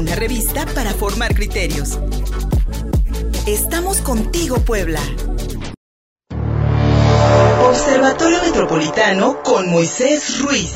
una revista para formar criterios. Estamos contigo, Puebla. Observatorio Metropolitano con Moisés Ruiz.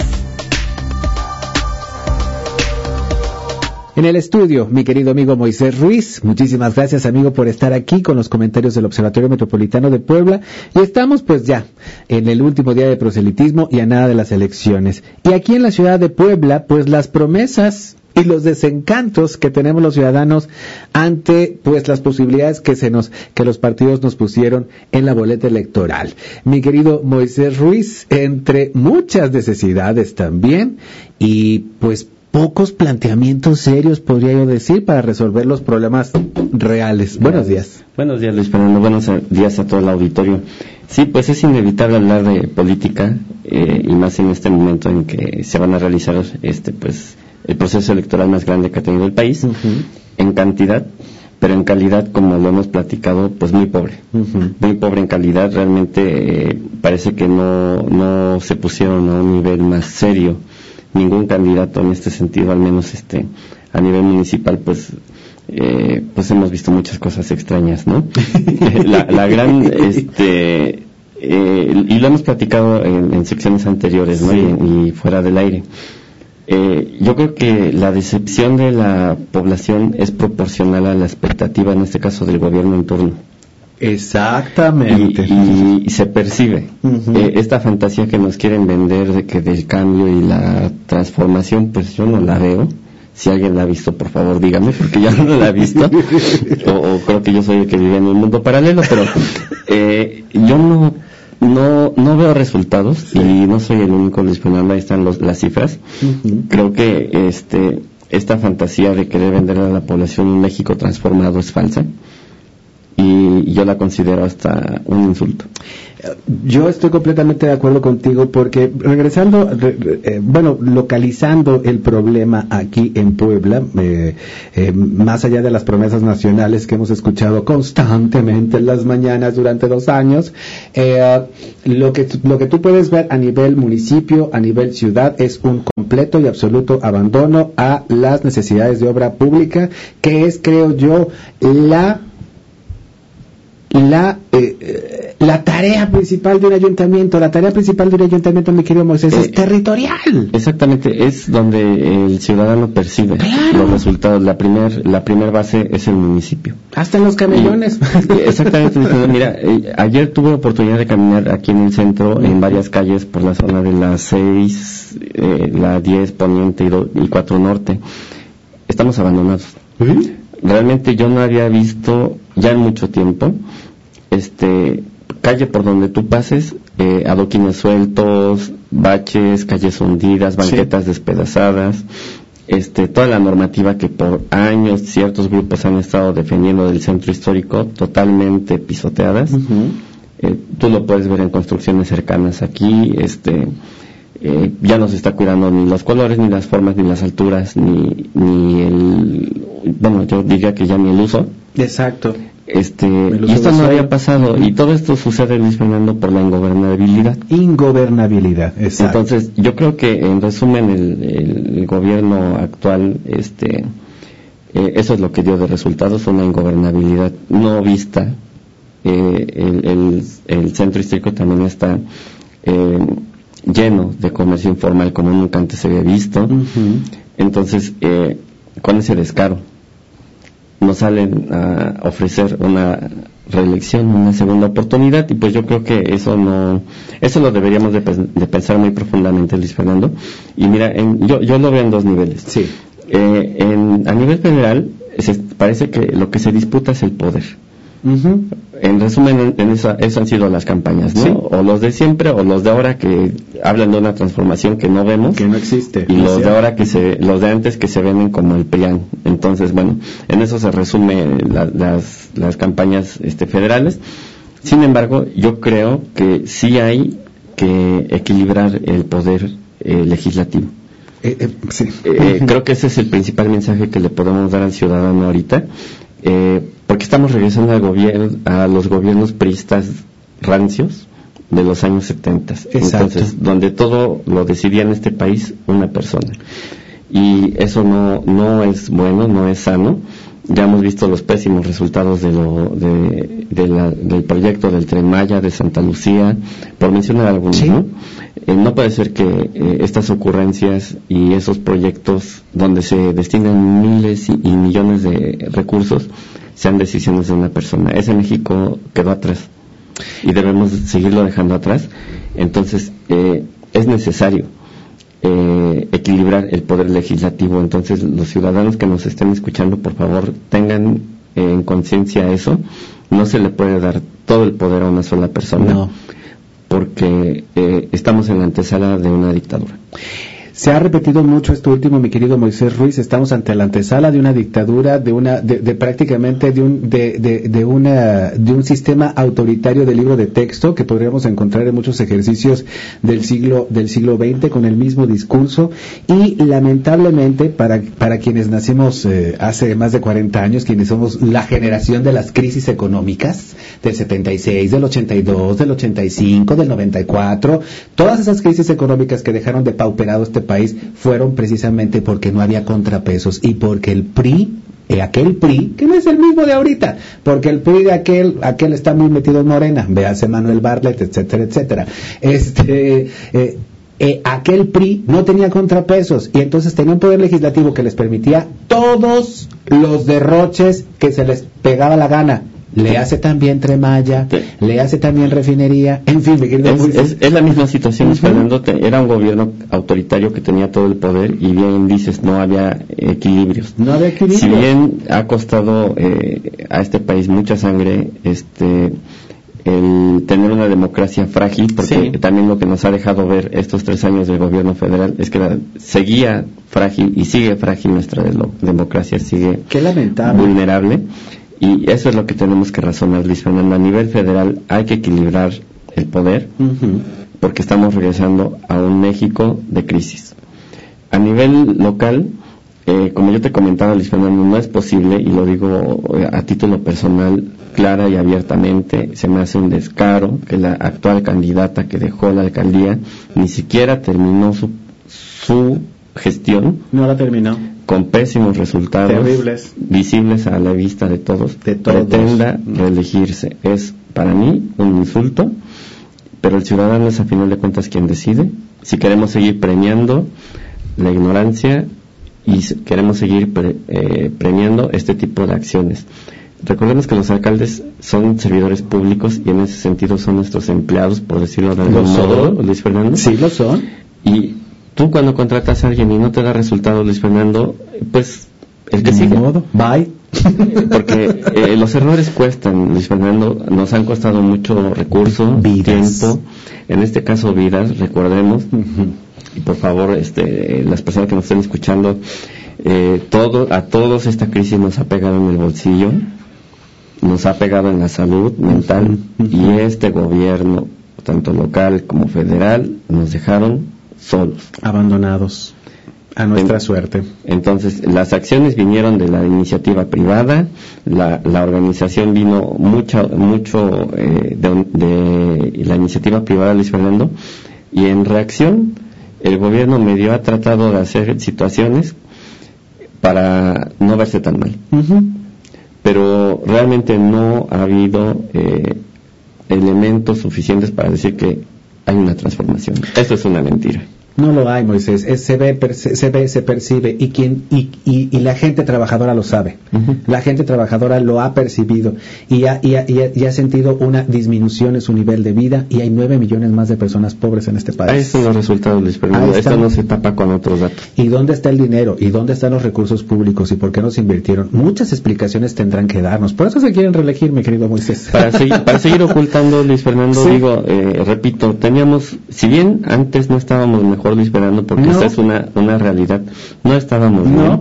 En el estudio, mi querido amigo Moisés Ruiz, muchísimas gracias amigo por estar aquí con los comentarios del Observatorio Metropolitano de Puebla y estamos pues ya en el último día de proselitismo y a nada de las elecciones. Y aquí en la ciudad de Puebla pues las promesas y los desencantos que tenemos los ciudadanos ante pues las posibilidades que se nos que los partidos nos pusieron en la boleta electoral. Mi querido Moisés Ruiz, entre muchas necesidades también y pues pocos planteamientos serios, podría yo decir, para resolver los problemas reales. Buenos días. Buenos días, Luis Fernando. Buenos días a todo el auditorio. Sí, pues es inevitable hablar de política eh, y más en este momento en que se van a realizar este, pues, el proceso electoral más grande que ha tenido el país en cantidad, pero en calidad, como lo hemos platicado, pues muy pobre. Muy pobre en calidad. Realmente eh, parece que no, no se pusieron a un nivel más serio ningún candidato en este sentido, al menos este a nivel municipal, pues eh, pues hemos visto muchas cosas extrañas, ¿no? la, gran, este, eh, y lo hemos platicado en, secciones anteriores, ¿no? Y, fuera del aire. Eh, yo creo que la decepción de la población es proporcional a la expectativa, en este caso del gobierno en turno. Exactamente. Y, se percibe eh, esta fantasía que nos quieren vender de que del cambio y la transformación, pues yo no la veo. Si alguien la ha visto, por favor, dígame, porque yo no la he visto. o, creo que yo soy el que vive en un mundo paralelo, pero eh, yo no, no, no veo resultados y no soy el único, Fernando, ahí están los, las cifras. Creo que este, esta fantasía de querer vender a la población un México transformado es falsa y yo la considero hasta un insulto. Yo estoy completamente de acuerdo contigo porque regresando, eh, bueno, localizando el problema aquí en Puebla, eh, eh, más allá de las promesas nacionales que hemos escuchado constantemente en las mañanas durante dos años, lo, que, lo que tú puedes ver a nivel municipio, a nivel ciudad, es un completo y absoluto abandono a las necesidades de obra pública, que es, creo yo, la la, eh, eh, la tarea principal de un ayuntamiento, la tarea principal de un ayuntamiento, mi querido Moisés, es eh, territorial. Exactamente, es donde el ciudadano percibe los resultados. La primer, la primer base es el municipio. Hasta en los camellones. exactamente. mira, ayer tuve oportunidad de caminar aquí en el centro, en varias calles, por la zona de la 6, la 10 Poniente y, 4 Norte. Estamos abandonados. Realmente yo no había visto ya en mucho tiempo este calle por donde tú pases, eh, adoquines sueltos, baches, calles hundidas, banquetas despedazadas, este, toda la normativa que por años ciertos grupos han estado defendiendo del centro histórico, totalmente pisoteadas. Eh, tú lo puedes ver en construcciones cercanas aquí, este, eh, ya no se está cuidando ni los colores, ni las formas, ni las alturas, ni, ni el, bueno, yo diría que ya ni el uso. Exacto. Este, y esto no había pasado, y todo esto sucede, Luis Fernando, por la ingobernabilidad. Ingobernabilidad, exacto. Entonces, yo creo que, en resumen, el, gobierno actual, este, eh, eso es lo que dio de resultados, una ingobernabilidad no vista. Eh, el, el, centro histórico también está eh, lleno de comercio informal como nunca antes se había visto. Entonces, con ese descaro nos salen a ofrecer una reelección, una segunda oportunidad y pues yo creo que eso no, eso lo deberíamos de, pensar muy profundamente Luis Fernando y mira, yo, yo lo veo en dos niveles. Sí. Eh, en, a nivel federal parece que lo que se disputa es el poder en resumen, en esa, esas han sido las campañas, ¿no? O los de siempre o los de ahora que hablan de una transformación que no vemos. Que no existe. Y los de ahora que se, los de antes que se venden como el PRIAN. Entonces, bueno, en eso se resume las, las campañas este, federales. Sin embargo, yo creo que sí hay que equilibrar el poder eh, legislativo. Eh, eh, sí. creo que ese es el principal mensaje que le podemos dar al ciudadano ahorita eh, porque estamos regresando al gobierno, a los gobiernos priistas rancios de los años 70. Entonces, donde todo lo decidía en este país una persona. y eso no, no es bueno, no es sano. Ya hemos visto los pésimos resultados de lo, de, del proyecto del Tren Maya, de Santa Lucía, por mencionar algunos, ¿no? Eh, no puede ser que eh, estas ocurrencias y esos proyectos donde se destinan miles y, millones de recursos sean decisiones de una persona. Ese México quedó atrás y debemos seguirlo dejando atrás. Entonces, eh, es necesario eh, equilibrar el poder legislativo. Entonces, los ciudadanos que nos estén escuchando, por favor, tengan en conciencia eso. No se le puede dar todo el poder a una sola persona. Porque eh, estamos en la antesala de una dictadura. Se ha repetido mucho esto último, mi querido Moisés Ruiz. Estamos ante la antesala de una dictadura, de una, de, prácticamente de un, de, de, una, de un sistema autoritario de libro de texto que podríamos encontrar en muchos ejercicios del siglo, del siglo XX con el mismo discurso. Y lamentablemente, para, para quienes nacimos eh, hace más de 40 años, quienes somos la generación de las crisis económicas del 76, del 82, del 85, del 94, todas esas crisis económicas que dejaron de pauperado este país fueron precisamente porque no había contrapesos y porque el PRI eh, aquel PRI, que no es el mismo de ahorita, porque el PRI de aquel, aquel está muy metido en Morena, véase Manuel Bartlett, etcétera, etcétera. Este, eh, eh, aquel PRI no tenía contrapesos y entonces tenía un poder legislativo que les permitía todos los derroches que se les pegaba la gana le hace también Tremaya, le hace también refinería, en fin, es, es, la misma situación, Fernando, era un gobierno autoritario que tenía todo el poder y bien dices, no había equilibrios. No había equilibrios. Si bien ha costado eh, a este país mucha sangre, este el tener una democracia frágil, porque también lo que nos ha dejado ver estos tres años del gobierno federal es que seguía frágil y sigue frágil nuestra democracia, sigue vulnerable. Y eso es lo que tenemos que razonar, Luis Fernando. A nivel federal hay que equilibrar el poder porque estamos regresando a un México de crisis. A nivel local, eh, como yo te comentaba, Luis Fernando, no es posible, y lo digo eh, a título personal, clara y abiertamente, se me hace un descaro que la actual candidata que dejó la alcaldía ni siquiera terminó su, su gestión. No la terminó con pésimos resultados visibles a la vista de todos, de pretenda reelegirse. Es para mí un insulto, pero el ciudadano es a final de cuentas quien decide si queremos seguir premiando la ignorancia y queremos seguir eh, premiando este tipo de acciones. Recordemos que los alcaldes son servidores públicos y en ese sentido son nuestros empleados, por decirlo de algún modo, Luis Fernando. Sí, lo son. Y tú cuando contratas a alguien y no te da resultados, Luis Fernando, pues el que sigue. Modo. Bye. Porque eh, los errores cuestan, Luis Fernando, nos han costado mucho recurso, tiempo, en este caso vidas, recordemos, y por favor, este, las personas que nos estén escuchando, eh, todo, a todos esta crisis nos ha pegado en el bolsillo, nos ha pegado en la salud mental, y este gobierno, tanto local como federal, nos dejaron solos. Abandonados a nuestra suerte. Entonces, las acciones vinieron de la iniciativa privada, la, la organización vino mucho, mucho eh, de, la iniciativa privada, Luis Fernando, y en reacción, el gobierno medio ha tratado de hacer situaciones para no verse tan mal. Pero realmente no ha habido eh, elementos suficientes para decir que hay una transformación. Esto es una mentira. No lo hay, Moisés. se, ve, se ve, se percibe y, quien, y, y, la gente trabajadora lo sabe. La gente trabajadora lo ha percibido y ha, y, ha, sentido una disminución en su nivel de vida y hay nueve millones más de personas pobres en este país. Ahí están los resultados, Luis Fernando. Esto no se tapa con otros datos. ¿Y dónde está el dinero? ¿Y dónde están los recursos públicos? ¿Y por qué no se invirtieron? Muchas explicaciones tendrán que darnos. Por eso se quieren reelegir, mi querido Moisés. Para, seguir, para seguir ocultando, Luis Fernando, digo, eh, repito, teníamos, si bien antes no estábamos mejor, mejor esperando porque esta es una, una realidad. No estábamos bien,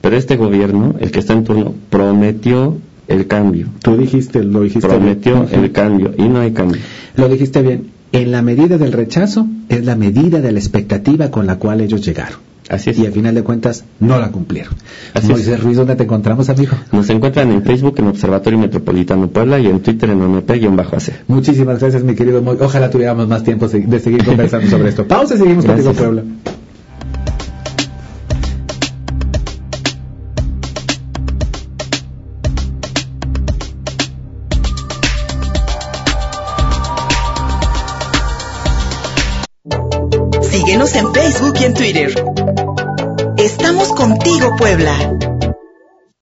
pero este gobierno, el que está en turno, prometió el cambio. Tú dijiste, lo dijiste Prometió el cambio y no hay cambio. Lo dijiste bien. En la medida del rechazo es la medida de la expectativa con la cual ellos llegaron. Así es. Y al final de cuentas no la cumplieron. Así Moisés Ruiz, ¿dónde te encontramos, amigo? Nos encuentran en Facebook en Observatorio Metropolitano Puebla y en Twitter en OMP-AC. Muchísimas gracias, mi querido Moy. Ojalá tuviéramos más tiempo de seguir conversando sobre esto. Pausa y seguimos contigo, Puebla. En Facebook y en Twitter. Estamos contigo, Puebla.